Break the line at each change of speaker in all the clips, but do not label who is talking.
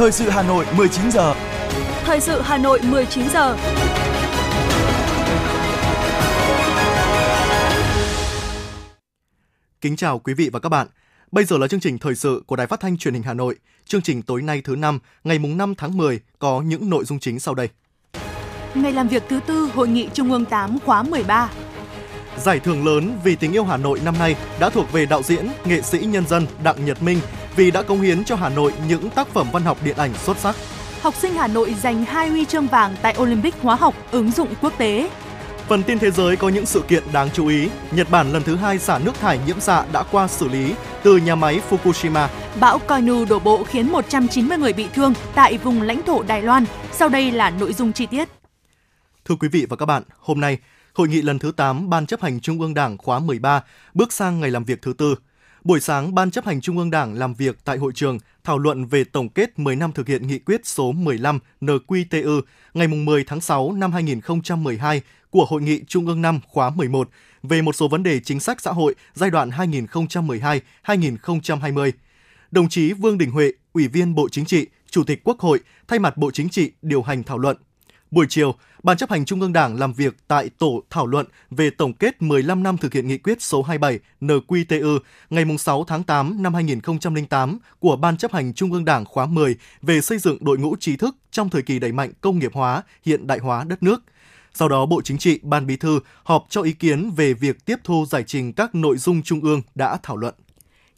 Thời sự Hà Nội 19 giờ.
Thời sự Hà Nội 19 giờ.
Kính chào quý vị và các bạn. Bây giờ là chương trình thời sự của Đài Phát thanh Truyền hình Hà Nội. Chương trình tối nay thứ năm, ngày mùng 5 tháng 10 có những nội dung chính sau đây.
Ngày làm việc thứ tư Hội nghị Trung ương 8 khóa 13.
Giải thưởng lớn vì tình yêu Hà Nội năm nay đã thuộc về đạo diễn, nghệ sĩ nhân dân Đặng Nhật Minh vì đã công hiến cho Hà Nội những tác phẩm văn học điện ảnh xuất sắc.
Học sinh Hà Nội giành hai huy chương vàng tại Olympic hóa học ứng dụng quốc tế.
Phần tin thế giới có những sự kiện đáng chú ý. Nhật Bản lần thứ hai xả nước thải nhiễm xạ đã qua xử lý từ nhà máy Fukushima.
Bão Koinu đổ bộ khiến 190 người bị thương tại vùng lãnh thổ Đài Loan. Sau đây là nội dung chi tiết.
Thưa quý vị và các bạn, hôm nay, Hội nghị lần thứ 8 Ban chấp hành Trung ương Đảng khóa 13 bước sang ngày làm việc thứ tư. Buổi sáng, Ban chấp hành Trung ương Đảng làm việc tại hội trường thảo luận về tổng kết 10 năm thực hiện nghị quyết số 15 NQTU ngày 10 tháng 6 năm 2012 của Hội nghị Trung ương 5 khóa 11 về một số vấn đề chính sách xã hội giai đoạn 2012-2020. Đồng chí Vương Đình Huệ, Ủy viên Bộ Chính trị, Chủ tịch Quốc hội, thay mặt Bộ Chính trị điều hành thảo luận. Buổi chiều, Ban chấp hành Trung ương Đảng làm việc tại tổ thảo luận về tổng kết 15 năm thực hiện nghị quyết số 27 NQTU ngày 6 tháng 8 năm 2008 của Ban chấp hành Trung ương Đảng khóa 10 về xây dựng đội ngũ trí thức trong thời kỳ đẩy mạnh công nghiệp hóa, hiện đại hóa đất nước. Sau đó, Bộ Chính trị, Ban Bí thư họp cho ý kiến về việc tiếp thu giải trình các nội dung Trung ương đã thảo luận.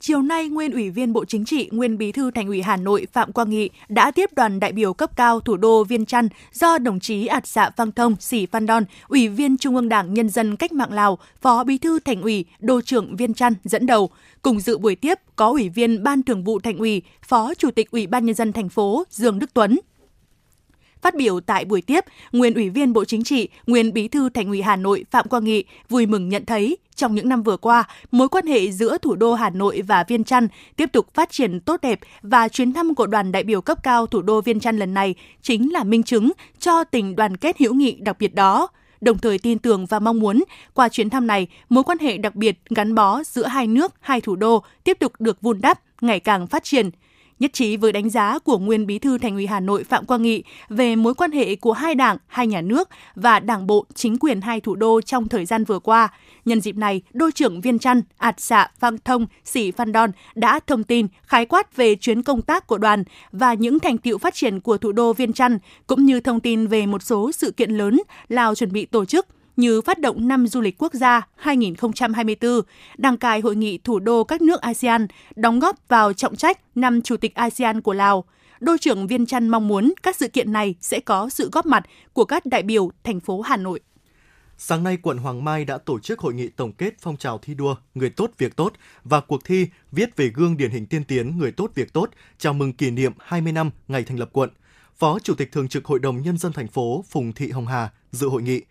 Chiều nay, nguyên Ủy viên Bộ Chính trị, nguyên Bí thư Thành ủy Hà Nội Phạm Quang Nghị đã tiếp đoàn đại biểu cấp cao thủ đô Viên Chăn do đồng chí Ảt Dạ Phan Thông Sĩ Phan Đon, Ủy viên Trung ương Đảng Nhân dân Cách mạng Lào, Phó Bí thư Thành ủy, Đô trưởng Viên Chăn dẫn đầu. Cùng dự buổi tiếp có Ủy viên Ban Thường vụ Thành ủy, Phó Chủ tịch Ủy ban Nhân dân thành phố Dương Đức Tuấn, Phát biểu tại buổi tiếp, nguyên Ủy viên Bộ Chính trị, nguyên Bí thư Thành ủy Hà Nội Phạm Quang Nghị vui mừng nhận thấy trong những năm vừa qua, mối quan hệ giữa thủ đô Hà Nội và Viên Chăn tiếp tục phát triển tốt đẹp và chuyến thăm của đoàn đại biểu cấp cao thủ đô Viên Chăn lần này chính là minh chứng cho tình đoàn kết hữu nghị đặc biệt đó. Đồng thời tin tưởng và mong muốn qua chuyến thăm này, mối quan hệ đặc biệt gắn bó giữa hai nước, hai thủ đô tiếp tục được vun đắp, ngày càng phát triển – nhất trí với đánh giá của nguyên Bí thư Thành ủy Hà Nội Phạm Quang Nghị về mối quan hệ của hai đảng, hai nhà nước và đảng bộ, chính quyền hai thủ đô trong thời gian vừa qua. Nhân dịp này, Đô trưởng Viên Trăn, Ảt Xạ, Văn Thông, Sĩ Phan Đon đã thông tin khái quát về chuyến công tác của đoàn và những thành tiệu phát triển của thủ đô Viên Trăn, cũng như thông tin về một số sự kiện lớn Lào chuẩn bị tổ chức – như phát động năm du lịch quốc gia 2024, đăng cai hội nghị thủ đô các nước ASEAN, đóng góp vào trọng trách năm Chủ tịch ASEAN của Lào. Đô trưởng Viên Chăn mong muốn các sự kiện này sẽ có sự góp mặt của các đại biểu thành phố Hà Nội.
Sáng nay, quận Hoàng Mai đã tổ chức hội nghị tổng kết phong trào thi đua Người tốt việc tốt và cuộc thi viết về gương điển hình tiên tiến Người tốt việc tốt chào mừng kỷ niệm 20 năm ngày thành lập quận. Phó Chủ tịch Thường trực Hội đồng Nhân dân thành phố Phùng Thị Hồng Hà dự hội nghị.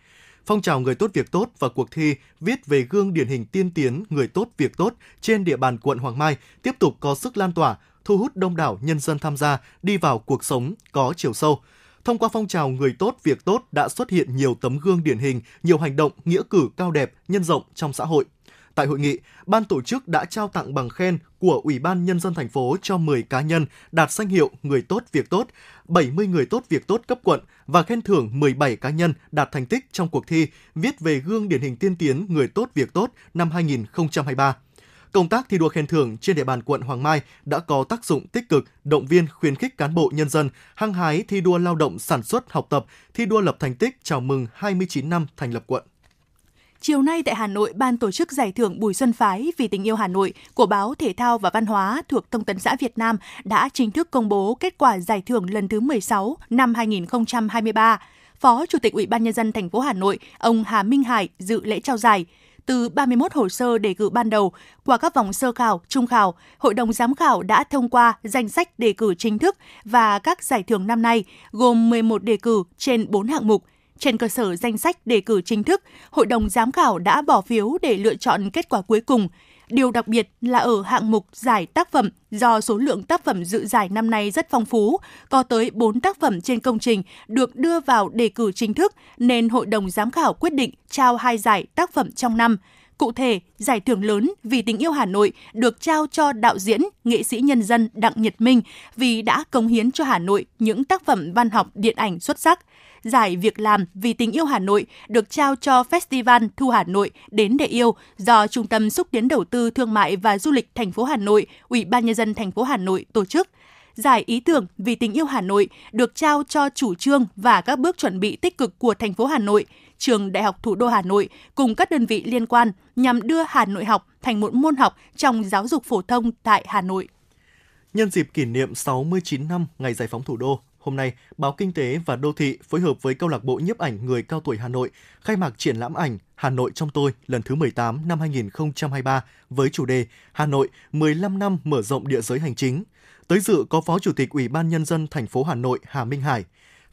Phong trào người tốt việc tốt và cuộc thi viết về gương điển hình tiên tiến người tốt việc tốt trên địa bàn quận Hoàng Mai tiếp tục có sức lan tỏa, thu hút đông đảo nhân dân tham gia đi vào cuộc sống có chiều sâu. Thông qua phong trào người tốt việc tốt đã xuất hiện nhiều tấm gương điển hình, nhiều hành động nghĩa cử cao đẹp nhân rộng trong xã hội. Tại hội nghị, ban tổ chức đã trao tặng bằng khen của Ủy ban Nhân dân thành phố cho 10 cá nhân đạt danh hiệu Người tốt việc tốt, 70 người tốt việc tốt cấp quận và khen thưởng 17 cá nhân đạt thành tích trong cuộc thi viết về gương điển hình tiên tiến Người tốt việc tốt năm 2023 công tác thi đua khen thưởng trên địa bàn quận Hoàng Mai đã có tác dụng tích cực, động viên khuyến khích cán bộ nhân dân hăng hái thi đua lao động sản xuất, học tập, thi đua lập thành tích chào mừng 29 năm thành lập quận.
Chiều nay tại Hà Nội, Ban tổ chức giải thưởng Bùi Xuân Phái vì tình yêu Hà Nội của báo Thể thao và Văn hóa thuộc Thông tấn xã Việt Nam đã chính thức công bố kết quả giải thưởng lần thứ 16 năm 2023. Phó Chủ tịch Ủy ban nhân dân thành phố Hà Nội, ông Hà Minh Hải dự lễ trao giải từ 31 hồ sơ đề cử ban đầu qua các vòng sơ khảo, trung khảo, hội đồng giám khảo đã thông qua danh sách đề cử chính thức và các giải thưởng năm nay gồm 11 đề cử trên 4 hạng mục trên cơ sở danh sách đề cử chính thức, Hội đồng giám khảo đã bỏ phiếu để lựa chọn kết quả cuối cùng. Điều đặc biệt là ở hạng mục giải tác phẩm, do số lượng tác phẩm dự giải năm nay rất phong phú, có tới 4 tác phẩm trên công trình được đưa vào đề cử chính thức, nên Hội đồng giám khảo quyết định trao hai giải tác phẩm trong năm. Cụ thể, giải thưởng lớn vì tình yêu Hà Nội được trao cho đạo diễn, nghệ sĩ nhân dân Đặng Nhật Minh vì đã cống hiến cho Hà Nội những tác phẩm văn học điện ảnh xuất sắc. Giải Việc làm vì tình yêu Hà Nội được trao cho Festival Thu Hà Nội đến để yêu do Trung tâm xúc tiến đầu tư thương mại và du lịch thành phố Hà Nội, Ủy ban nhân dân thành phố Hà Nội tổ chức – giải ý tưởng vì tình yêu Hà Nội được trao cho chủ trương và các bước chuẩn bị tích cực của thành phố Hà Nội, trường Đại học Thủ đô Hà Nội cùng các đơn vị liên quan nhằm đưa Hà Nội học thành một môn học trong giáo dục phổ thông tại Hà Nội.
Nhân dịp kỷ niệm 69 năm ngày giải phóng thủ đô, hôm nay, Báo Kinh tế và Đô thị phối hợp với Câu lạc bộ nhiếp ảnh người cao tuổi Hà Nội khai mạc triển lãm ảnh Hà Nội trong tôi lần thứ 18 năm 2023 với chủ đề Hà Nội 15 năm mở rộng địa giới hành chính – Tới dự có Phó Chủ tịch Ủy ban Nhân dân thành phố Hà Nội Hà Minh Hải.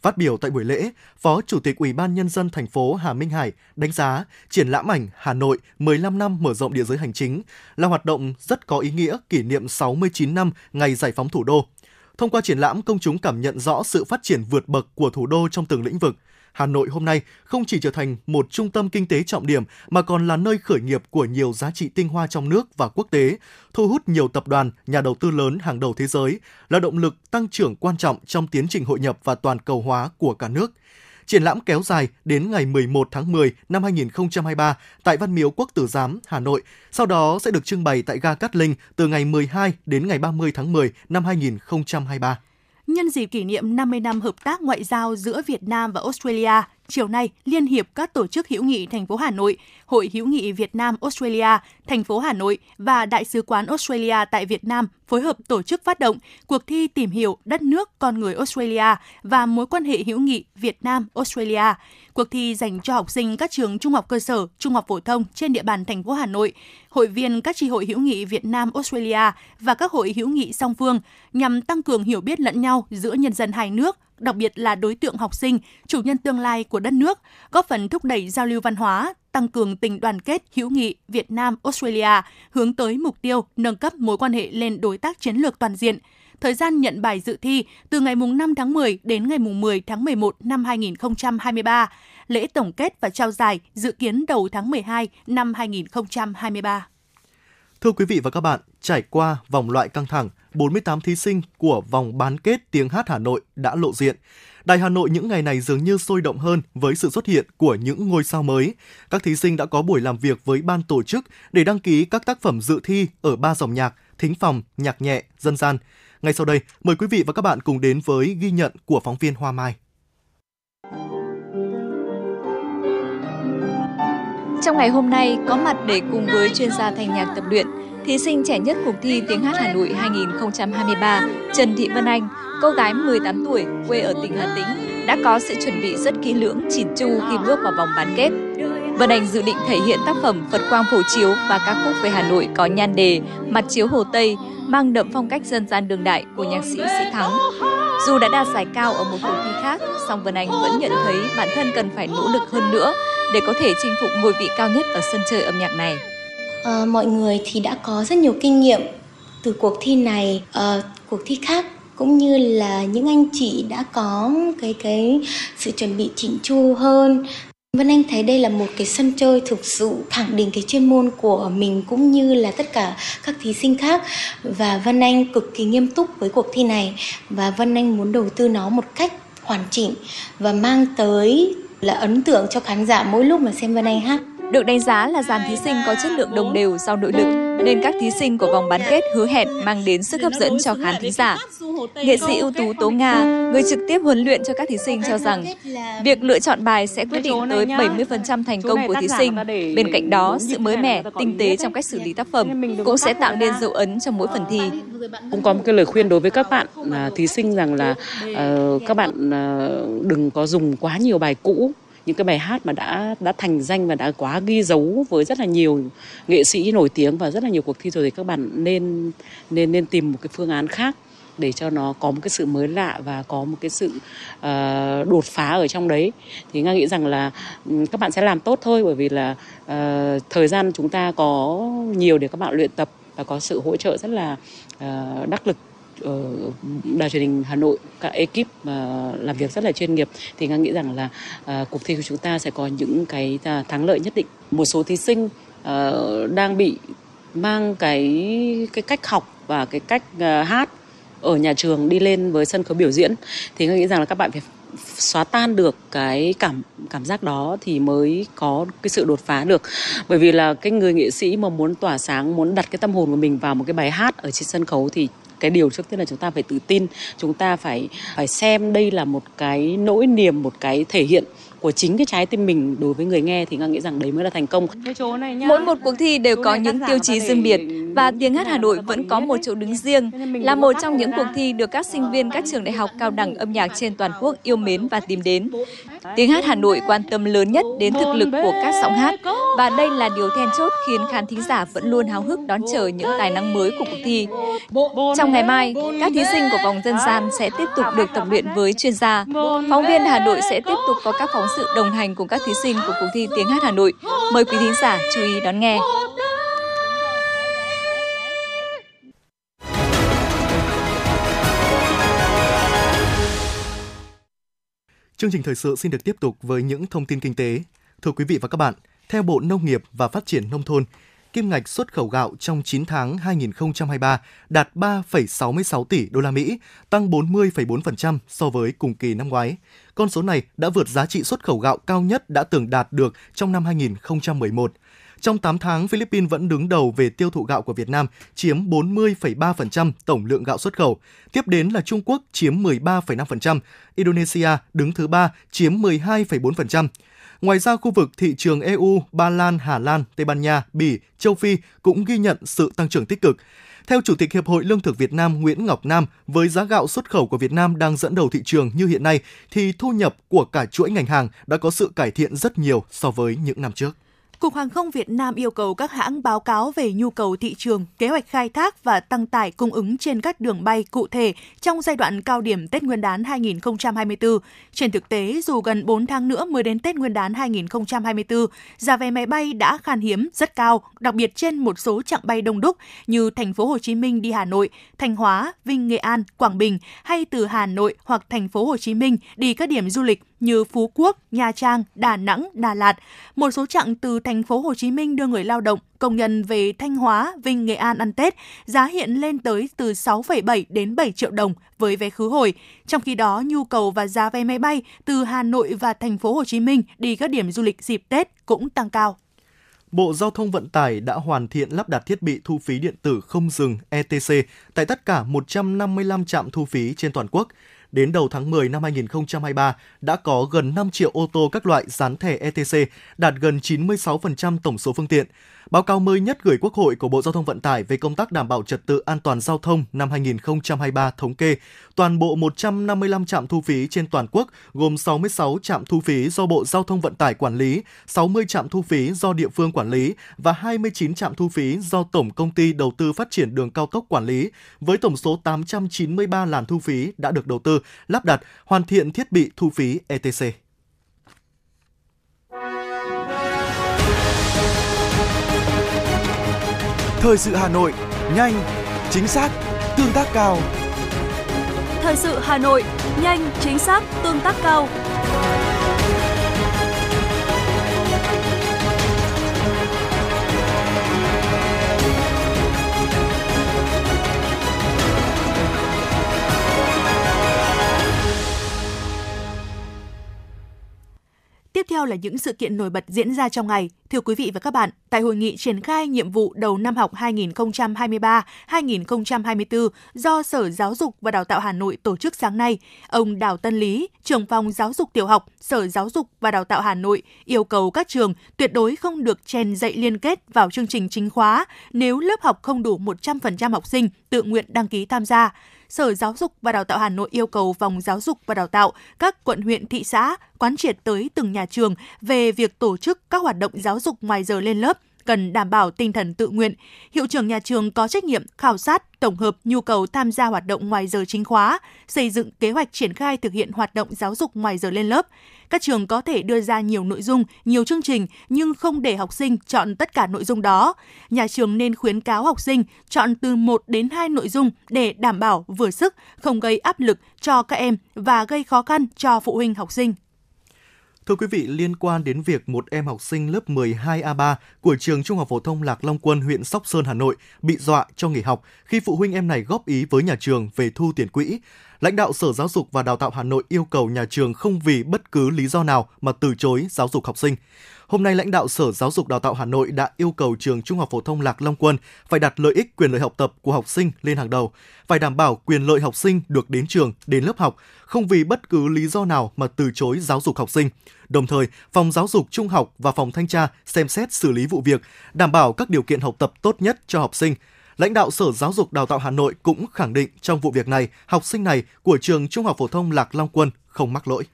Phát biểu tại buổi lễ, Phó Chủ tịch Ủy ban Nhân dân thành phố Hà Minh Hải đánh giá triển lãm ảnh Hà Nội 15 năm mở rộng địa giới hành chính là hoạt động rất có ý nghĩa kỷ niệm 69 năm ngày giải phóng thủ đô. Thông qua triển lãm, công chúng cảm nhận rõ sự phát triển vượt bậc của thủ đô trong từng lĩnh vực – Hà Nội hôm nay không chỉ trở thành một trung tâm kinh tế trọng điểm mà còn là nơi khởi nghiệp của nhiều giá trị tinh hoa trong nước và quốc tế, thu hút nhiều tập đoàn, nhà đầu tư lớn hàng đầu thế giới, là động lực tăng trưởng quan trọng trong tiến trình hội nhập và toàn cầu hóa của cả nước. Triển lãm kéo dài đến ngày 11 tháng 10 năm 2023 tại Văn Miếu Quốc Tử Giám, Hà Nội. Sau đó sẽ được trưng bày tại ga Cát Linh từ ngày 12 đến ngày 30 tháng 10 năm 2023.
Nhân dịp kỷ niệm 50 năm hợp tác ngoại giao giữa Việt Nam và Australia, chiều nay, Liên hiệp các tổ chức hữu nghị thành phố Hà Nội, Hội hữu nghị Việt Nam Australia, thành phố Hà Nội và Đại sứ quán Australia tại Việt Nam phối hợp tổ chức phát động cuộc thi tìm hiểu đất nước con người Australia và mối quan hệ hữu nghị Việt Nam Australia. Cuộc thi dành cho học sinh các trường trung học cơ sở, trung học phổ thông trên địa bàn thành phố Hà Nội, hội viên các tri hội hữu nghị Việt Nam Australia và các hội hữu nghị song phương nhằm tăng cường hiểu biết lẫn nhau giữa nhân dân hai nước đặc biệt là đối tượng học sinh, chủ nhân tương lai của đất nước, góp phần thúc đẩy giao lưu văn hóa, tăng cường tình đoàn kết hữu nghị Việt Nam Australia hướng tới mục tiêu nâng cấp mối quan hệ lên đối tác chiến lược toàn diện. Thời gian nhận bài dự thi từ ngày 5 tháng 10 đến ngày 10 tháng 11 năm 2023. Lễ tổng kết và trao giải dự kiến đầu tháng 12 năm 2023.
Thưa quý vị và các bạn, trải qua vòng loại căng thẳng, 48 thí sinh của vòng bán kết tiếng hát Hà Nội đã lộ diện. Đài Hà Nội những ngày này dường như sôi động hơn với sự xuất hiện của những ngôi sao mới. Các thí sinh đã có buổi làm việc với ban tổ chức để đăng ký các tác phẩm dự thi ở ba dòng nhạc, thính phòng, nhạc nhẹ, dân gian. Ngay sau đây, mời quý vị và các bạn cùng đến với ghi nhận của phóng viên Hoa Mai.
Trong ngày hôm nay, có mặt để cùng với chuyên gia thanh nhạc tập luyện, thí sinh trẻ nhất cuộc thi Tiếng hát Hà Nội 2023, Trần Thị Vân Anh, cô gái 18 tuổi, quê ở tỉnh Hà Tĩnh, đã có sự chuẩn bị rất kỹ lưỡng, chỉn chu khi bước vào vòng bán kết. Vân Anh dự định thể hiện tác phẩm Phật Quang Phổ Chiếu và các khúc về Hà Nội có nhan đề Mặt Chiếu Hồ Tây, mang đậm phong cách dân gian đường đại của nhạc sĩ Sĩ Thắng. Dù đã đạt giải cao ở một cuộc thi khác, song Vân Anh vẫn nhận thấy bản thân cần phải nỗ lực hơn nữa để có thể chinh phục ngôi vị cao nhất ở sân chơi âm nhạc này.
À, mọi người thì đã có rất nhiều kinh nghiệm từ cuộc thi này, à, cuộc thi khác cũng như là những anh chị đã có cái cái sự chuẩn bị chỉnh chu hơn Vân Anh thấy đây là một cái sân chơi thực sự khẳng định cái chuyên môn của mình cũng như là tất cả các thí sinh khác và Vân Anh cực kỳ nghiêm túc với cuộc thi này và Vân Anh muốn đầu tư nó một cách hoàn chỉnh và mang tới là ấn tượng cho khán giả mỗi lúc mà xem Vân Anh hát.
Được đánh giá là dàn thí sinh có chất lượng đồng đều sau nội lực nên các thí sinh của vòng bán kết hứa hẹn mang đến sức hấp dẫn cho khán thính giả. Nghệ sĩ ưu tú Tố Nga, người trực tiếp huấn luyện cho các thí sinh cho rằng việc lựa chọn bài sẽ quyết định tới 70% thành công của thí sinh. Bên cạnh đó, sự mới mẻ, tinh tế trong cách xử lý tác phẩm cũng sẽ tạo nên dấu ấn trong mỗi phần thi.
Cũng có một cái lời khuyên đối với các bạn à, thí sinh rằng là uh, các bạn uh, đừng có dùng quá nhiều bài cũ những cái bài hát mà đã đã thành danh và đã quá ghi dấu với rất là nhiều nghệ sĩ nổi tiếng và rất là nhiều cuộc thi rồi thì các bạn nên nên nên tìm một cái phương án khác để cho nó có một cái sự mới lạ và có một cái sự uh, đột phá ở trong đấy. Thì nga nghĩ rằng là um, các bạn sẽ làm tốt thôi bởi vì là uh, thời gian chúng ta có nhiều để các bạn luyện tập và có sự hỗ trợ rất là uh, đắc lực ở đài truyền hình Hà Nội, các ekip mà làm việc rất là chuyên nghiệp, thì nga nghĩ rằng là ờ, cuộc thi của chúng ta sẽ có những cái à, thắng lợi nhất định. Một số thí sinh ờ, đang bị mang cái cái cách học và cái cách hát ở nhà trường đi lên với sân khấu biểu diễn. Thì nga nghĩ rằng là các bạn phải xóa tan được cái cảm cảm giác đó thì mới có cái sự đột phá được. Bởi vì là cái người nghệ sĩ mà muốn tỏa sáng, muốn đặt cái tâm hồn của mình vào một cái bài hát ở trên sân khấu thì cái điều trước tiên là chúng ta phải tự tin chúng ta phải phải xem đây là một cái nỗi niềm một cái thể hiện của chính cái trái tim mình đối với người nghe thì nga nghĩ rằng đấy mới là thành công
mỗi một cuộc thi đều có những tiêu chí riêng biệt và tiếng hát Hà Nội vẫn có một chỗ đứng riêng là một trong những cuộc thi được các sinh viên các trường đại học cao đẳng âm nhạc trên toàn quốc yêu mến và tìm đến. Tiếng hát Hà Nội quan tâm lớn nhất đến thực lực của các giọng hát và đây là điều then chốt khiến khán thính giả vẫn luôn háo hức đón chờ những tài năng mới của cuộc thi. Trong ngày mai, các thí sinh của vòng dân gian sẽ tiếp tục được tập luyện với chuyên gia. Phóng viên Hà Nội sẽ tiếp tục có các phóng sự đồng hành cùng các thí sinh của cuộc thi Tiếng hát Hà Nội. Mời quý thính giả chú ý đón nghe.
Chương trình thời sự xin được tiếp tục với những thông tin kinh tế. Thưa quý vị và các bạn, theo Bộ Nông nghiệp và Phát triển Nông thôn, kim ngạch xuất khẩu gạo trong 9 tháng 2023 đạt 3,66 tỷ đô la Mỹ, tăng 40,4% so với cùng kỳ năm ngoái. Con số này đã vượt giá trị xuất khẩu gạo cao nhất đã từng đạt được trong năm 2011. Trong 8 tháng, Philippines vẫn đứng đầu về tiêu thụ gạo của Việt Nam, chiếm 40,3% tổng lượng gạo xuất khẩu. Tiếp đến là Trung Quốc chiếm 13,5%, Indonesia đứng thứ ba chiếm 12,4%. Ngoài ra, khu vực thị trường EU, Ba Lan, Hà Lan, Tây Ban Nha, Bỉ, châu Phi cũng ghi nhận sự tăng trưởng tích cực. Theo Chủ tịch Hiệp hội Lương thực Việt Nam Nguyễn Ngọc Nam, với giá gạo xuất khẩu của Việt Nam đang dẫn đầu thị trường như hiện nay, thì thu nhập của cả chuỗi ngành hàng đã có sự cải thiện rất nhiều so với những năm trước.
Cục Hàng không Việt Nam yêu cầu các hãng báo cáo về nhu cầu thị trường, kế hoạch khai thác và tăng tải cung ứng trên các đường bay cụ thể trong giai đoạn cao điểm Tết Nguyên đán 2024. Trên thực tế, dù gần 4 tháng nữa mới đến Tết Nguyên đán 2024, giá vé máy bay đã khan hiếm rất cao, đặc biệt trên một số chặng bay đông đúc như thành phố Hồ Chí Minh đi Hà Nội, Thanh Hóa, Vinh Nghệ An, Quảng Bình hay từ Hà Nội hoặc thành phố Hồ Chí Minh đi các điểm du lịch như Phú Quốc, Nha Trang, Đà Nẵng, Đà Lạt. Một số chặng từ thành phố Hồ Chí Minh đưa người lao động, công nhân về Thanh Hóa, Vinh, Nghệ An ăn Tết, giá hiện lên tới từ 6,7 đến 7 triệu đồng với vé khứ hồi. Trong khi đó, nhu cầu và giá vé máy bay từ Hà Nội và thành phố Hồ Chí Minh đi các điểm du lịch dịp Tết cũng tăng cao.
Bộ Giao thông Vận tải đã hoàn thiện lắp đặt thiết bị thu phí điện tử không dừng ETC tại tất cả 155 trạm thu phí trên toàn quốc. Đến đầu tháng 10 năm 2023, đã có gần 5 triệu ô tô các loại dán thẻ ETC, đạt gần 96% tổng số phương tiện. Báo cáo mới nhất gửi Quốc hội của Bộ Giao thông Vận tải về công tác đảm bảo trật tự an toàn giao thông năm 2023 thống kê, toàn bộ 155 trạm thu phí trên toàn quốc gồm 66 trạm thu phí do Bộ Giao thông Vận tải quản lý, 60 trạm thu phí do địa phương quản lý và 29 trạm thu phí do Tổng Công ty Đầu tư Phát triển Đường Cao tốc quản lý, với tổng số 893 làn thu phí đã được đầu tư, lắp đặt, hoàn thiện thiết bị thu phí ETC.
Thời sự Hà Nội, nhanh, chính xác, tương tác cao.
Thời sự Hà Nội, nhanh, chính xác, tương tác cao. Tiếp theo là những sự kiện nổi bật diễn ra trong ngày. Thưa quý vị và các bạn, tại hội nghị triển khai nhiệm vụ đầu năm học 2023-2024 do Sở Giáo dục và Đào tạo Hà Nội tổ chức sáng nay, ông Đào Tân Lý, trưởng phòng giáo dục tiểu học, Sở Giáo dục và Đào tạo Hà Nội yêu cầu các trường tuyệt đối không được chèn dạy liên kết vào chương trình chính khóa nếu lớp học không đủ 100% học sinh tự nguyện đăng ký tham gia. Sở Giáo dục và Đào tạo Hà Nội yêu cầu Phòng Giáo dục và Đào tạo các quận huyện thị xã quán triệt tới từng nhà trường về việc tổ chức các hoạt động giáo giáo dục ngoài giờ lên lớp cần đảm bảo tinh thần tự nguyện. Hiệu trưởng nhà trường có trách nhiệm khảo sát, tổng hợp nhu cầu tham gia hoạt động ngoài giờ chính khóa, xây dựng kế hoạch triển khai thực hiện hoạt động giáo dục ngoài giờ lên lớp. Các trường có thể đưa ra nhiều nội dung, nhiều chương trình nhưng không để học sinh chọn tất cả nội dung đó. Nhà trường nên khuyến cáo học sinh chọn từ 1 đến 2 nội dung để đảm bảo vừa sức, không gây áp lực cho các em và gây khó khăn cho phụ huynh học sinh.
Thưa quý vị, liên quan đến việc một em học sinh lớp 12A3 của trường Trung học phổ thông Lạc Long Quân, huyện Sóc Sơn, Hà Nội bị dọa cho nghỉ học khi phụ huynh em này góp ý với nhà trường về thu tiền quỹ. Lãnh đạo Sở Giáo dục và Đào tạo Hà Nội yêu cầu nhà trường không vì bất cứ lý do nào mà từ chối giáo dục học sinh. Hôm nay, lãnh đạo Sở Giáo dục Đào tạo Hà Nội đã yêu cầu trường Trung học phổ thông Lạc Long Quân phải đặt lợi ích quyền lợi học tập của học sinh lên hàng đầu, phải đảm bảo quyền lợi học sinh được đến trường, đến lớp học, không vì bất cứ lý do nào mà từ chối giáo dục học sinh. Đồng thời, Phòng Giáo dục Trung học và Phòng Thanh tra xem xét xử lý vụ việc, đảm bảo các điều kiện học tập tốt nhất cho học sinh. Lãnh đạo Sở Giáo dục Đào tạo Hà Nội cũng khẳng định trong vụ việc này, học sinh này của trường Trung học phổ thông Lạc Long Quân không mắc lỗi.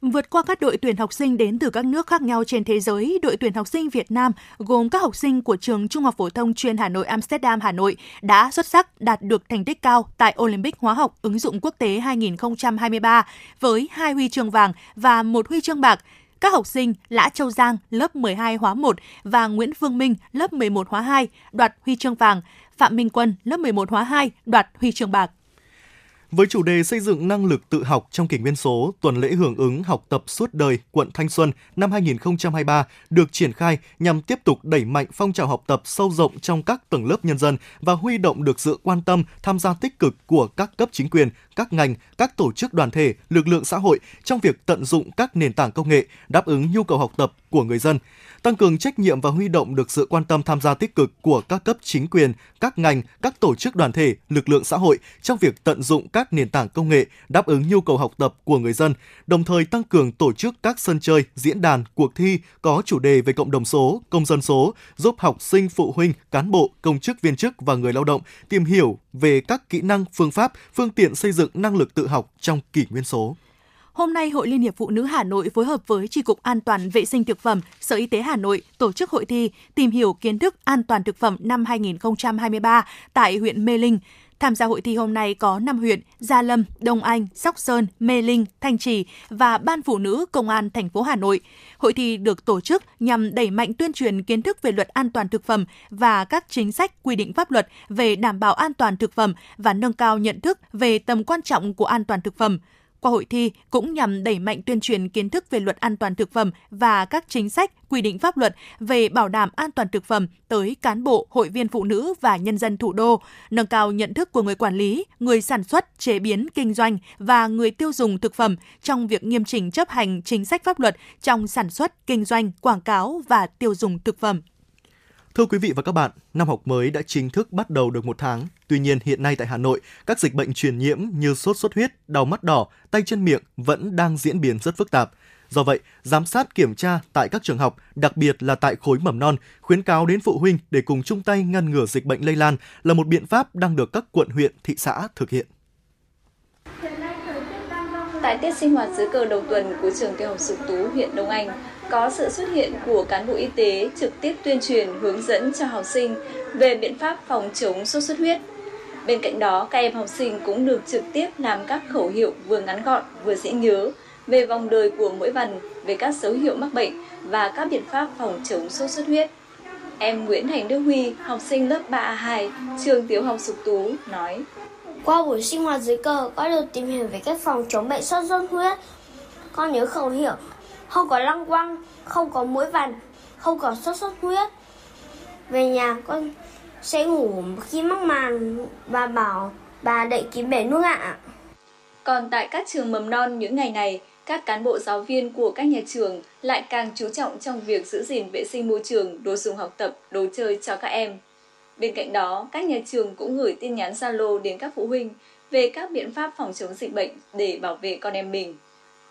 Vượt qua các đội tuyển học sinh đến từ các nước khác nhau trên thế giới, đội tuyển học sinh Việt Nam gồm các học sinh của trường Trung học phổ thông chuyên Hà Nội Amsterdam Hà Nội đã xuất sắc đạt được thành tích cao tại Olympic hóa học ứng dụng quốc tế 2023 với hai huy chương vàng và một huy chương bạc. Các học sinh Lã Châu Giang lớp 12 hóa 1 và Nguyễn Phương Minh lớp 11 hóa 2 đoạt huy chương vàng, Phạm Minh Quân lớp 11 hóa 2 đoạt huy chương bạc.
Với chủ đề xây dựng năng lực tự học trong kỷ nguyên số, tuần lễ hưởng ứng học tập suốt đời quận Thanh Xuân năm 2023 được triển khai nhằm tiếp tục đẩy mạnh phong trào học tập sâu rộng trong các tầng lớp nhân dân và huy động được sự quan tâm, tham gia tích cực của các cấp chính quyền, các ngành, các tổ chức đoàn thể, lực lượng xã hội trong việc tận dụng các nền tảng công nghệ đáp ứng nhu cầu học tập của người dân tăng cường trách nhiệm và huy động được sự quan tâm tham gia tích cực của các cấp chính quyền, các ngành, các tổ chức đoàn thể, lực lượng xã hội trong việc tận dụng các nền tảng công nghệ đáp ứng nhu cầu học tập của người dân, đồng thời tăng cường tổ chức các sân chơi, diễn đàn, cuộc thi có chủ đề về cộng đồng số, công dân số, giúp học sinh, phụ huynh, cán bộ, công chức viên chức và người lao động tìm hiểu về các kỹ năng, phương pháp, phương tiện xây dựng năng lực tự học trong kỷ nguyên số.
Hôm nay, Hội Liên hiệp Phụ nữ Hà Nội phối hợp với Tri cục An toàn vệ sinh thực phẩm, Sở Y tế Hà Nội tổ chức hội thi tìm hiểu kiến thức an toàn thực phẩm năm 2023 tại huyện Mê Linh. Tham gia hội thi hôm nay có 5 huyện Gia Lâm, Đông Anh, Sóc Sơn, Mê Linh, Thanh Trì và Ban Phụ nữ Công an thành phố Hà Nội. Hội thi được tổ chức nhằm đẩy mạnh tuyên truyền kiến thức về luật an toàn thực phẩm và các chính sách quy định pháp luật về đảm bảo an toàn thực phẩm và nâng cao nhận thức về tầm quan trọng của an toàn thực phẩm. Qua hội thi cũng nhằm đẩy mạnh tuyên truyền kiến thức về luật an toàn thực phẩm và các chính sách, quy định pháp luật về bảo đảm an toàn thực phẩm tới cán bộ, hội viên phụ nữ và nhân dân thủ đô, nâng cao nhận thức của người quản lý, người sản xuất, chế biến, kinh doanh và người tiêu dùng thực phẩm trong việc nghiêm chỉnh chấp hành chính sách pháp luật trong sản xuất, kinh doanh, quảng cáo và tiêu dùng thực phẩm.
Thưa quý vị và các bạn, năm học mới đã chính thức bắt đầu được một tháng. Tuy nhiên, hiện nay tại Hà Nội, các dịch bệnh truyền nhiễm như sốt xuất huyết, đau mắt đỏ, tay chân miệng vẫn đang diễn biến rất phức tạp. Do vậy, giám sát kiểm tra tại các trường học, đặc biệt là tại khối mầm non, khuyến cáo đến phụ huynh để cùng chung tay ngăn ngừa dịch bệnh lây lan là một biện pháp đang được các quận huyện, thị xã thực hiện.
Tại tiết sinh hoạt dưới cờ đầu tuần của trường tiểu học sự Tú, huyện Đông Anh, có sự xuất hiện của cán bộ y tế trực tiếp tuyên truyền hướng dẫn cho học sinh về biện pháp phòng chống sốt xuất huyết. Bên cạnh đó, các em học sinh cũng được trực tiếp làm các khẩu hiệu vừa ngắn gọn vừa dễ nhớ về vòng đời của mỗi vần, về các dấu hiệu mắc bệnh và các biện pháp phòng chống sốt xuất huyết. Em Nguyễn Thành Đức Huy, học sinh lớp 3A2, trường tiểu học Sục Tú, nói.
Qua buổi sinh hoạt dưới cờ, con được tìm hiểu về cách phòng chống bệnh sốt xuất huyết. Con nhớ khẩu hiệu không có lăng quăng, không có mũi vằn, không có sốt xuất huyết. Về nhà con sẽ ngủ khi mắc màn và bảo bà đậy kín bể nước ạ.
Còn tại các trường mầm non những ngày này, các cán bộ giáo viên của các nhà trường lại càng chú trọng trong việc giữ gìn vệ sinh môi trường, đồ dùng học tập, đồ chơi cho các em. Bên cạnh đó, các nhà trường cũng gửi tin nhắn Zalo đến các phụ huynh về các biện pháp phòng chống dịch bệnh để bảo vệ con em mình.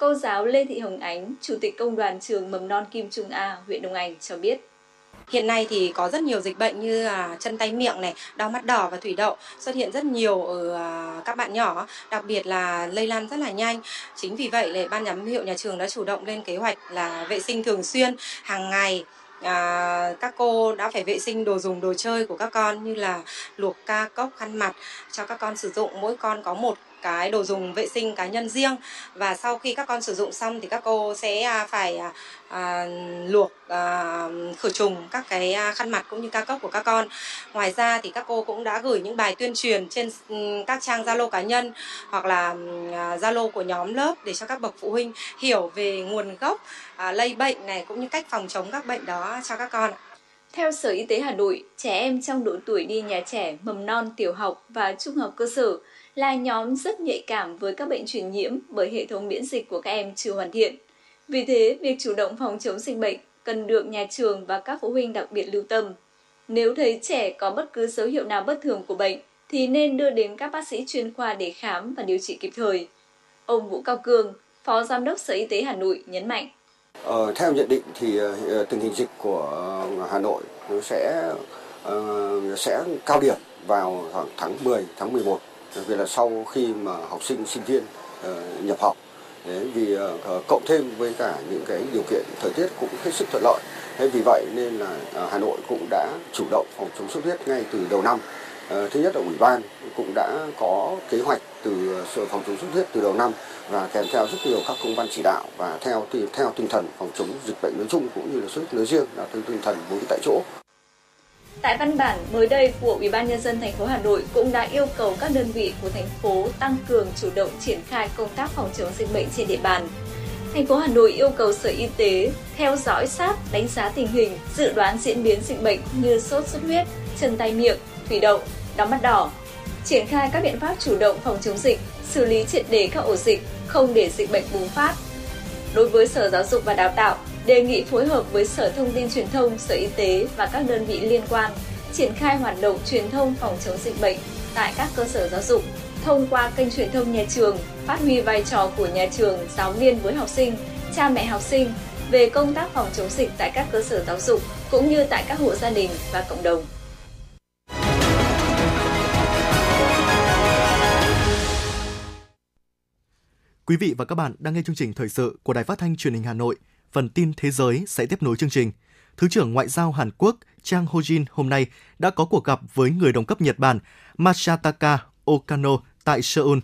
Cô giáo Lê Thị Hồng Ánh, Chủ tịch Công đoàn trường Mầm non Kim Trung A, huyện Đông Anh cho biết.
Hiện nay thì có rất nhiều dịch bệnh như là chân tay miệng này, đau mắt đỏ và thủy đậu xuất hiện rất nhiều ở à, các bạn nhỏ, đặc biệt là lây lan rất là nhanh. Chính vì vậy là ban giám hiệu nhà trường đã chủ động lên kế hoạch là vệ sinh thường xuyên hàng ngày à, các cô đã phải vệ sinh đồ dùng đồ chơi của các con như là luộc ca cốc khăn mặt cho các con sử dụng mỗi con có một cái đồ dùng vệ sinh cá nhân riêng và sau khi các con sử dụng xong thì các cô sẽ à, phải à, à, luộc à, khử trùng các cái à, khăn mặt cũng như cao cấp của các con. Ngoài ra thì các cô cũng đã gửi những bài tuyên truyền trên các trang Zalo cá nhân hoặc là Zalo của nhóm lớp để cho các bậc phụ huynh hiểu về nguồn gốc à, lây bệnh này cũng như cách phòng chống các bệnh đó cho các con.
Theo Sở Y tế Hà Nội, trẻ em trong độ tuổi đi nhà trẻ, mầm non, tiểu học và trung học cơ sở là nhóm rất nhạy cảm với các bệnh truyền nhiễm bởi hệ thống miễn dịch của các em chưa hoàn thiện. Vì thế, việc chủ động phòng chống dịch bệnh cần được nhà trường và các phụ huynh đặc biệt lưu tâm. Nếu thấy trẻ có bất cứ dấu hiệu nào bất thường của bệnh, thì nên đưa đến các bác sĩ chuyên khoa để khám và điều trị kịp thời. Ông Vũ Cao Cương, Phó Giám đốc Sở Y tế Hà Nội nhấn mạnh.
Ờ, theo nhận định thì ờ, ờ, tình hình dịch của ờ, Hà Nội nó sẽ uh, sẽ cao điểm vào khoảng tháng 10, tháng 11 vì là sau khi mà học sinh sinh viên uh, nhập học. Đấy, vì uh, cộng thêm với cả những cái điều kiện thời tiết cũng hết sức thuận lợi. Thế vì vậy nên là uh, Hà Nội cũng đã chủ động phòng chống xuất huyết ngay từ đầu năm. Uh, thứ nhất là ủy ban cũng đã có kế hoạch từ phòng chống xuất huyết từ đầu năm và kèm theo rất nhiều các công văn chỉ đạo và theo theo tinh thần phòng chống dịch bệnh nói chung cũng như là xuất huyết nói riêng là theo tinh thần bốn tại chỗ.
Tại văn bản mới đây của Ủy ban nhân dân thành phố Hà Nội cũng đã yêu cầu các đơn vị của thành phố tăng cường chủ động triển khai công tác phòng chống dịch bệnh trên địa bàn. Thành phố Hà Nội yêu cầu Sở Y tế theo dõi sát, đánh giá tình hình, dự đoán diễn biến dịch bệnh như sốt xuất huyết, chân tay miệng, thủy đậu, đóng mắt đỏ, triển khai các biện pháp chủ động phòng chống dịch, xử lý triệt đề các ổ dịch, không để dịch bệnh bùng phát. Đối với Sở Giáo dục và Đào tạo, đề nghị phối hợp với Sở Thông tin Truyền thông, Sở Y tế và các đơn vị liên quan triển khai hoạt động truyền thông phòng chống dịch bệnh tại các cơ sở giáo dục thông qua kênh truyền thông nhà trường, phát huy vai trò của nhà trường, giáo viên với học sinh, cha mẹ học sinh về công tác phòng chống dịch tại các cơ sở giáo dục cũng như tại các hộ gia đình và cộng đồng.
Quý vị và các bạn đang nghe chương trình thời sự của Đài Phát thanh Truyền hình Hà Nội. Phần tin thế giới sẽ tiếp nối chương trình. Thứ trưởng Ngoại giao Hàn Quốc Chang Ho-jin hôm nay đã có cuộc gặp với người đồng cấp Nhật Bản Masataka Okano tại Seoul.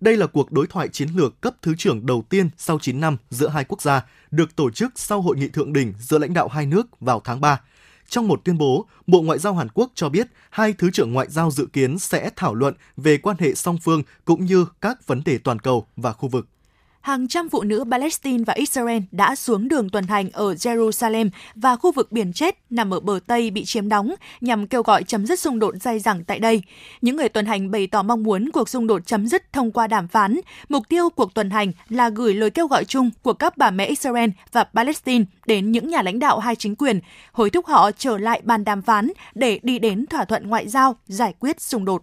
Đây là cuộc đối thoại chiến lược cấp thứ trưởng đầu tiên sau 9 năm giữa hai quốc gia, được tổ chức sau hội nghị thượng đỉnh giữa lãnh đạo hai nước vào tháng 3. Trong một tuyên bố, Bộ Ngoại giao Hàn Quốc cho biết hai thứ trưởng ngoại giao dự kiến sẽ thảo luận về quan hệ song phương cũng như các vấn đề toàn cầu và khu vực
hàng trăm phụ nữ Palestine và Israel đã xuống đường tuần hành ở Jerusalem và khu vực biển chết nằm ở bờ Tây bị chiếm đóng nhằm kêu gọi chấm dứt xung đột dai dẳng tại đây. Những người tuần hành bày tỏ mong muốn cuộc xung đột chấm dứt thông qua đàm phán. Mục tiêu cuộc tuần hành là gửi lời kêu gọi chung của các bà mẹ Israel và Palestine đến những nhà lãnh đạo hai chính quyền, hối thúc họ trở lại bàn đàm phán để đi đến thỏa thuận ngoại giao giải quyết xung đột.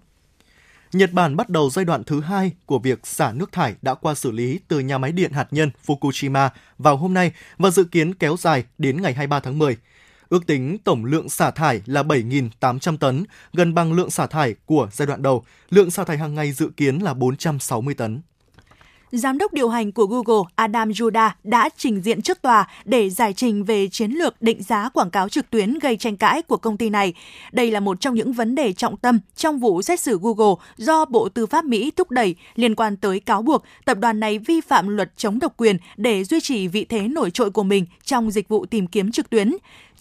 Nhật Bản bắt đầu giai đoạn thứ hai của việc xả nước thải đã qua xử lý từ nhà máy điện hạt nhân Fukushima vào hôm nay và dự kiến kéo dài đến ngày 23 tháng 10. Ước tính tổng lượng xả thải là 7.800 tấn, gần bằng lượng xả thải của giai đoạn đầu. Lượng xả thải hàng ngày dự kiến là 460 tấn.
Giám đốc điều hành của Google, Adam Juda đã trình diện trước tòa để giải trình về chiến lược định giá quảng cáo trực tuyến gây tranh cãi của công ty này. Đây là một trong những vấn đề trọng tâm trong vụ xét xử Google do Bộ Tư pháp Mỹ thúc đẩy liên quan tới cáo buộc tập đoàn này vi phạm luật chống độc quyền để duy trì vị thế nổi trội của mình trong dịch vụ tìm kiếm trực tuyến.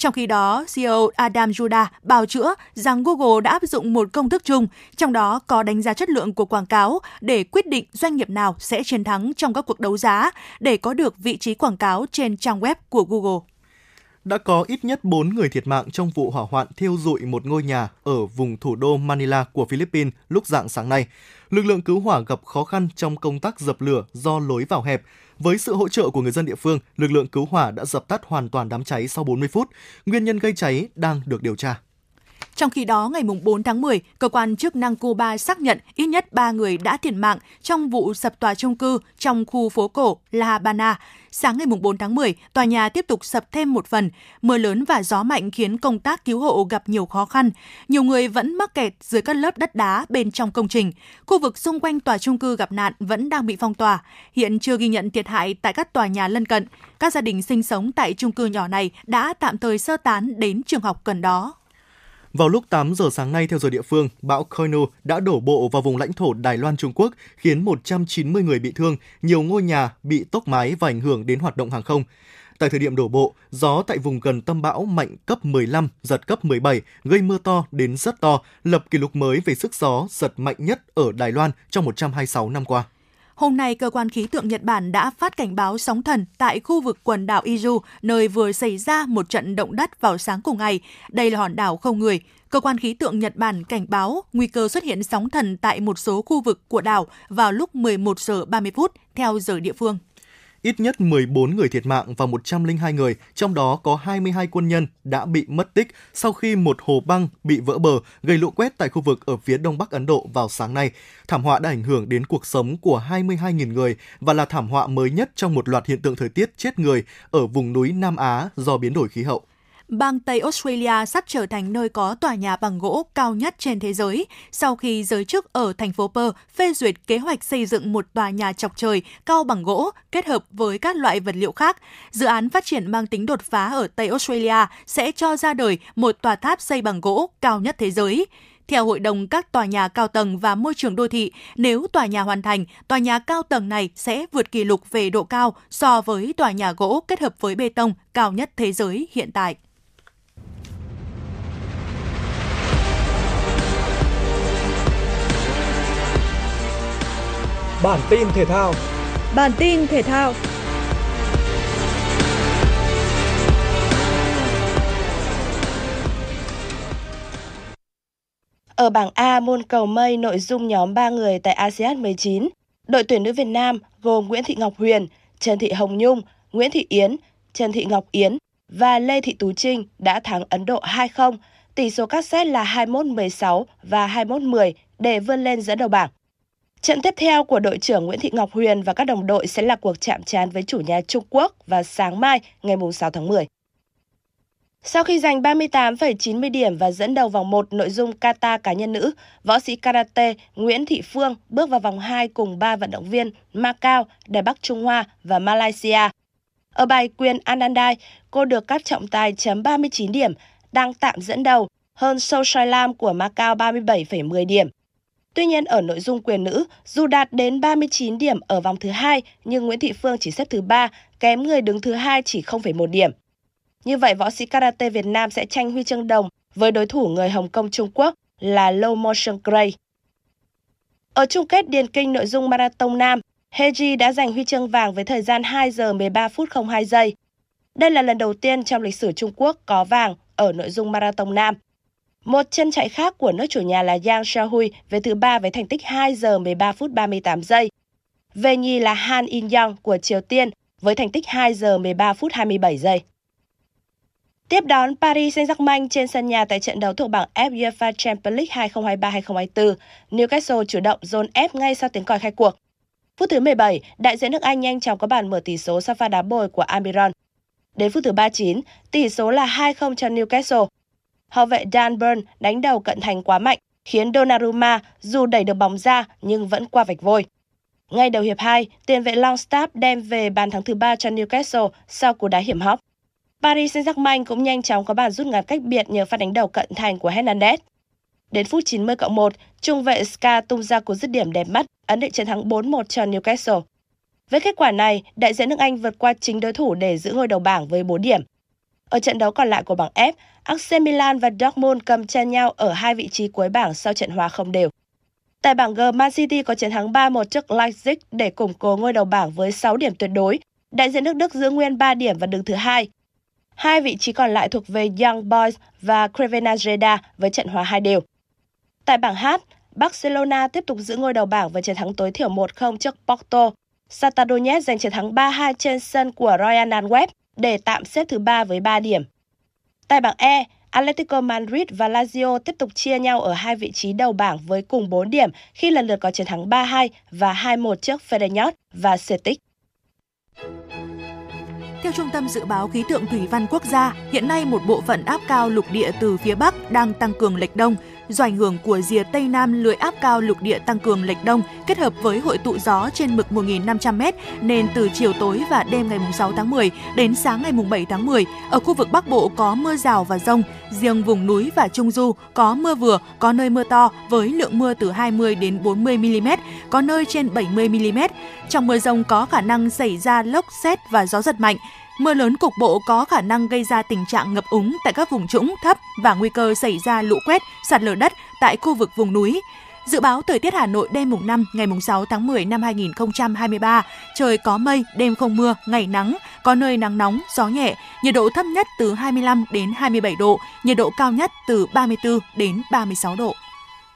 Trong khi đó, CEO Adam Juda bào chữa rằng Google đã áp dụng một công thức chung, trong đó có đánh giá chất lượng của quảng cáo để quyết định doanh nghiệp nào sẽ chiến thắng trong các cuộc đấu giá để có được vị trí quảng cáo trên trang web của Google
đã có ít nhất 4 người thiệt mạng trong vụ hỏa hoạn thiêu dụi một ngôi nhà ở vùng thủ đô Manila của Philippines lúc dạng sáng nay. Lực lượng cứu hỏa gặp khó khăn trong công tác dập lửa do lối vào hẹp, với sự hỗ trợ của người dân địa phương, lực lượng cứu hỏa đã dập tắt hoàn toàn đám cháy sau 40 phút. Nguyên nhân gây cháy đang được điều tra.
Trong khi đó, ngày 4 tháng 10, cơ quan chức năng Cuba xác nhận ít nhất 3 người đã thiệt mạng trong vụ sập tòa trung cư trong khu phố cổ La Habana. Sáng ngày 4 tháng 10, tòa nhà tiếp tục sập thêm một phần. Mưa lớn và gió mạnh khiến công tác cứu hộ gặp nhiều khó khăn. Nhiều người vẫn mắc kẹt dưới các lớp đất đá bên trong công trình. Khu vực xung quanh tòa trung cư gặp nạn vẫn đang bị phong tỏa. Hiện chưa ghi nhận thiệt hại tại các tòa nhà lân cận. Các gia đình sinh sống tại trung cư nhỏ này đã tạm thời sơ tán đến trường học gần đó.
Vào lúc 8 giờ sáng nay theo giờ địa phương, bão Koinu đã đổ bộ vào vùng lãnh thổ Đài Loan Trung Quốc, khiến 190 người bị thương, nhiều ngôi nhà bị tốc mái và ảnh hưởng đến hoạt động hàng không. Tại thời điểm đổ bộ, gió tại vùng gần tâm bão mạnh cấp 15, giật cấp 17, gây mưa to đến rất to, lập kỷ lục mới về sức gió giật mạnh nhất ở Đài Loan trong 126 năm qua.
Hôm nay, cơ quan khí tượng Nhật Bản đã phát cảnh báo sóng thần tại khu vực quần đảo Izu, nơi vừa xảy ra một trận động đất vào sáng cùng ngày. Đây là hòn đảo không người. Cơ quan khí tượng Nhật Bản cảnh báo nguy cơ xuất hiện sóng thần tại một số khu vực của đảo vào lúc 11 giờ 30 phút theo giờ địa phương
ít nhất 14 người thiệt mạng và 102 người, trong đó có 22 quân nhân đã bị mất tích sau khi một hồ băng bị vỡ bờ gây lũ quét tại khu vực ở phía đông bắc Ấn Độ vào sáng nay. Thảm họa đã ảnh hưởng đến cuộc sống của 22.000 người và là thảm họa mới nhất trong một loạt hiện tượng thời tiết chết người ở vùng núi Nam Á do biến đổi khí hậu
bang Tây Australia sắp trở thành nơi có tòa nhà bằng gỗ cao nhất trên thế giới sau khi giới chức ở thành phố Perth phê duyệt kế hoạch xây dựng một tòa nhà chọc trời cao bằng gỗ kết hợp với các loại vật liệu khác. Dự án phát triển mang tính đột phá ở Tây Australia sẽ cho ra đời một tòa tháp xây bằng gỗ cao nhất thế giới. Theo Hội đồng các tòa nhà cao tầng và môi trường đô thị, nếu tòa nhà hoàn thành, tòa nhà cao tầng này sẽ vượt kỷ lục về độ cao so với tòa nhà gỗ kết hợp với bê tông cao nhất thế giới hiện tại.
Bản tin thể thao.
Bản tin thể thao.
Ở bảng A môn cầu mây nội dung nhóm 3 người tại ASEAN 19, đội tuyển nữ Việt Nam gồm Nguyễn Thị Ngọc Huyền, Trần Thị Hồng Nhung, Nguyễn Thị Yến, Trần Thị Ngọc Yến và Lê Thị Tú Trinh đã thắng Ấn Độ 2-0, tỷ số các set là 21-16 và 21-10 để vươn lên dẫn đầu bảng. Trận tiếp theo của đội trưởng Nguyễn Thị Ngọc Huyền và các đồng đội sẽ là cuộc chạm trán với chủ nhà Trung Quốc vào sáng mai ngày 6 tháng 10. Sau khi giành 38,90 điểm và dẫn đầu vòng 1 nội dung kata cá nhân nữ, võ sĩ karate Nguyễn Thị Phương bước vào vòng 2 cùng 3 vận động viên Macau, Đài Bắc Trung Hoa và Malaysia. Ở bài quyền Anandai, cô được các trọng tài chấm 39 điểm, đang tạm dẫn đầu, hơn Sâu Soi Lam của Macau 37,10 điểm. Tuy nhiên ở nội dung quyền nữ, dù đạt đến 39 điểm ở vòng thứ hai, nhưng Nguyễn Thị Phương chỉ xếp thứ ba, kém người đứng thứ hai chỉ 0,1 điểm. Như vậy, võ sĩ karate Việt Nam sẽ tranh huy chương đồng với đối thủ người Hồng Kông Trung Quốc là Low Motion Gray. Ở chung kết điền kinh nội dung marathon nam, Heji đã giành huy chương vàng với thời gian 2 giờ 13 phút 02 giây. Đây là lần đầu tiên trong lịch sử Trung Quốc có vàng ở nội dung marathon nam. Một chân chạy khác của nước chủ nhà là Yang Shaohui về thứ ba với thành tích 2 giờ 13 phút 38 giây. Về nhì là Han In Young của Triều Tiên với thành tích 2 giờ 13 phút 27 giây. Tiếp đón Paris Saint-Germain trên sân nhà tại trận đấu thuộc bảng F UEFA Champions League 2023-2024, Newcastle chủ động dồn ép ngay sau tiếng còi khai cuộc. Phút thứ 17, đại diện nước Anh nhanh chóng có bàn mở tỷ số sau pha đá bồi của Almiron. Đến phút thứ 39, tỷ số là 2-0 cho Newcastle hậu vệ Dan Burn đánh đầu cận thành quá mạnh, khiến Donnarumma dù đẩy được bóng ra nhưng vẫn qua vạch vôi. Ngay đầu hiệp 2, tiền vệ Longstaff đem về bàn thắng thứ ba cho Newcastle sau cú đá hiểm hóc. Paris Saint-Germain cũng nhanh chóng có bàn rút ngắn cách biệt nhờ pha đánh đầu cận thành của Hernandez. Đến phút 90 cộng 1, trung vệ Ska tung ra cú dứt điểm đẹp mắt, ấn định chiến thắng 4-1 cho Newcastle. Với kết quả này, đại diện nước Anh vượt qua chính đối thủ để giữ ngôi đầu bảng với 4 điểm. Ở trận đấu còn lại của bảng F, AC Milan và Dortmund cầm chân nhau ở hai vị trí cuối bảng sau trận hòa không đều. Tại bảng G, Man City có chiến thắng 3-1 trước Leipzig để củng cố ngôi đầu bảng với 6 điểm tuyệt đối. Đại diện nước Đức giữ nguyên 3 điểm và đứng thứ hai. Hai vị trí còn lại thuộc về Young Boys và Crevena với trận hòa hai đều. Tại bảng H, Barcelona tiếp tục giữ ngôi đầu bảng với chiến thắng tối thiểu 1-0 trước Porto. Shakhtar Donetsk giành chiến thắng 3-2 trên sân của Royal Antwerp để tạm xếp thứ ba với 3 điểm. Tại bảng E, Atletico Madrid và Lazio tiếp tục chia nhau ở hai vị trí đầu bảng với cùng 4 điểm khi lần lượt có chiến thắng 3-2 và 2-1 trước Feyenoord và Celtic.
Theo Trung tâm Dự báo Khí tượng Thủy văn Quốc gia, hiện nay một bộ phận áp cao lục địa từ phía Bắc đang tăng cường lệch đông. Do ảnh hưởng của rìa Tây Nam lưỡi áp cao lục địa tăng cường lệch đông kết hợp với hội tụ gió trên mực 1.500m nên từ chiều tối và đêm ngày 6 tháng 10 đến sáng ngày 7 tháng 10, ở khu vực Bắc Bộ có mưa rào và rông, riêng vùng núi và Trung Du có mưa vừa, có nơi mưa to với lượng mưa từ 20 đến 40 mm, có nơi trên 70 mm. Trong mưa rông có khả năng xảy ra lốc xét và gió giật mạnh. Mưa lớn cục bộ có khả năng gây ra tình trạng ngập úng tại các vùng trũng thấp và nguy cơ xảy ra lũ quét, sạt lở đất tại khu vực vùng núi. Dự báo thời tiết Hà Nội đêm mùng 5 ngày mùng 6 tháng 10 năm 2023, trời có mây, đêm không mưa, ngày nắng, có nơi nắng nóng, gió nhẹ, nhiệt độ thấp nhất từ 25 đến 27 độ, nhiệt độ cao nhất từ 34 đến 36 độ.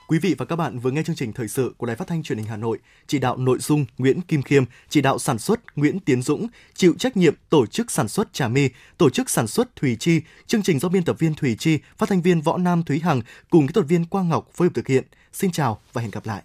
Quý vị và các bạn vừa nghe chương trình thời sự của Đài Phát thanh Truyền hình Hà Nội, chỉ đạo nội dung Nguyễn Kim Khiêm, chỉ đạo sản xuất Nguyễn Tiến Dũng, chịu trách nhiệm tổ chức sản xuất Trà Mi, tổ chức sản xuất Thùy Chi, chương trình do biên tập viên Thùy Chi, phát thanh viên Võ Nam Thúy Hằng cùng kỹ thuật viên Quang Ngọc phối hợp thực hiện. Xin chào và hẹn gặp lại.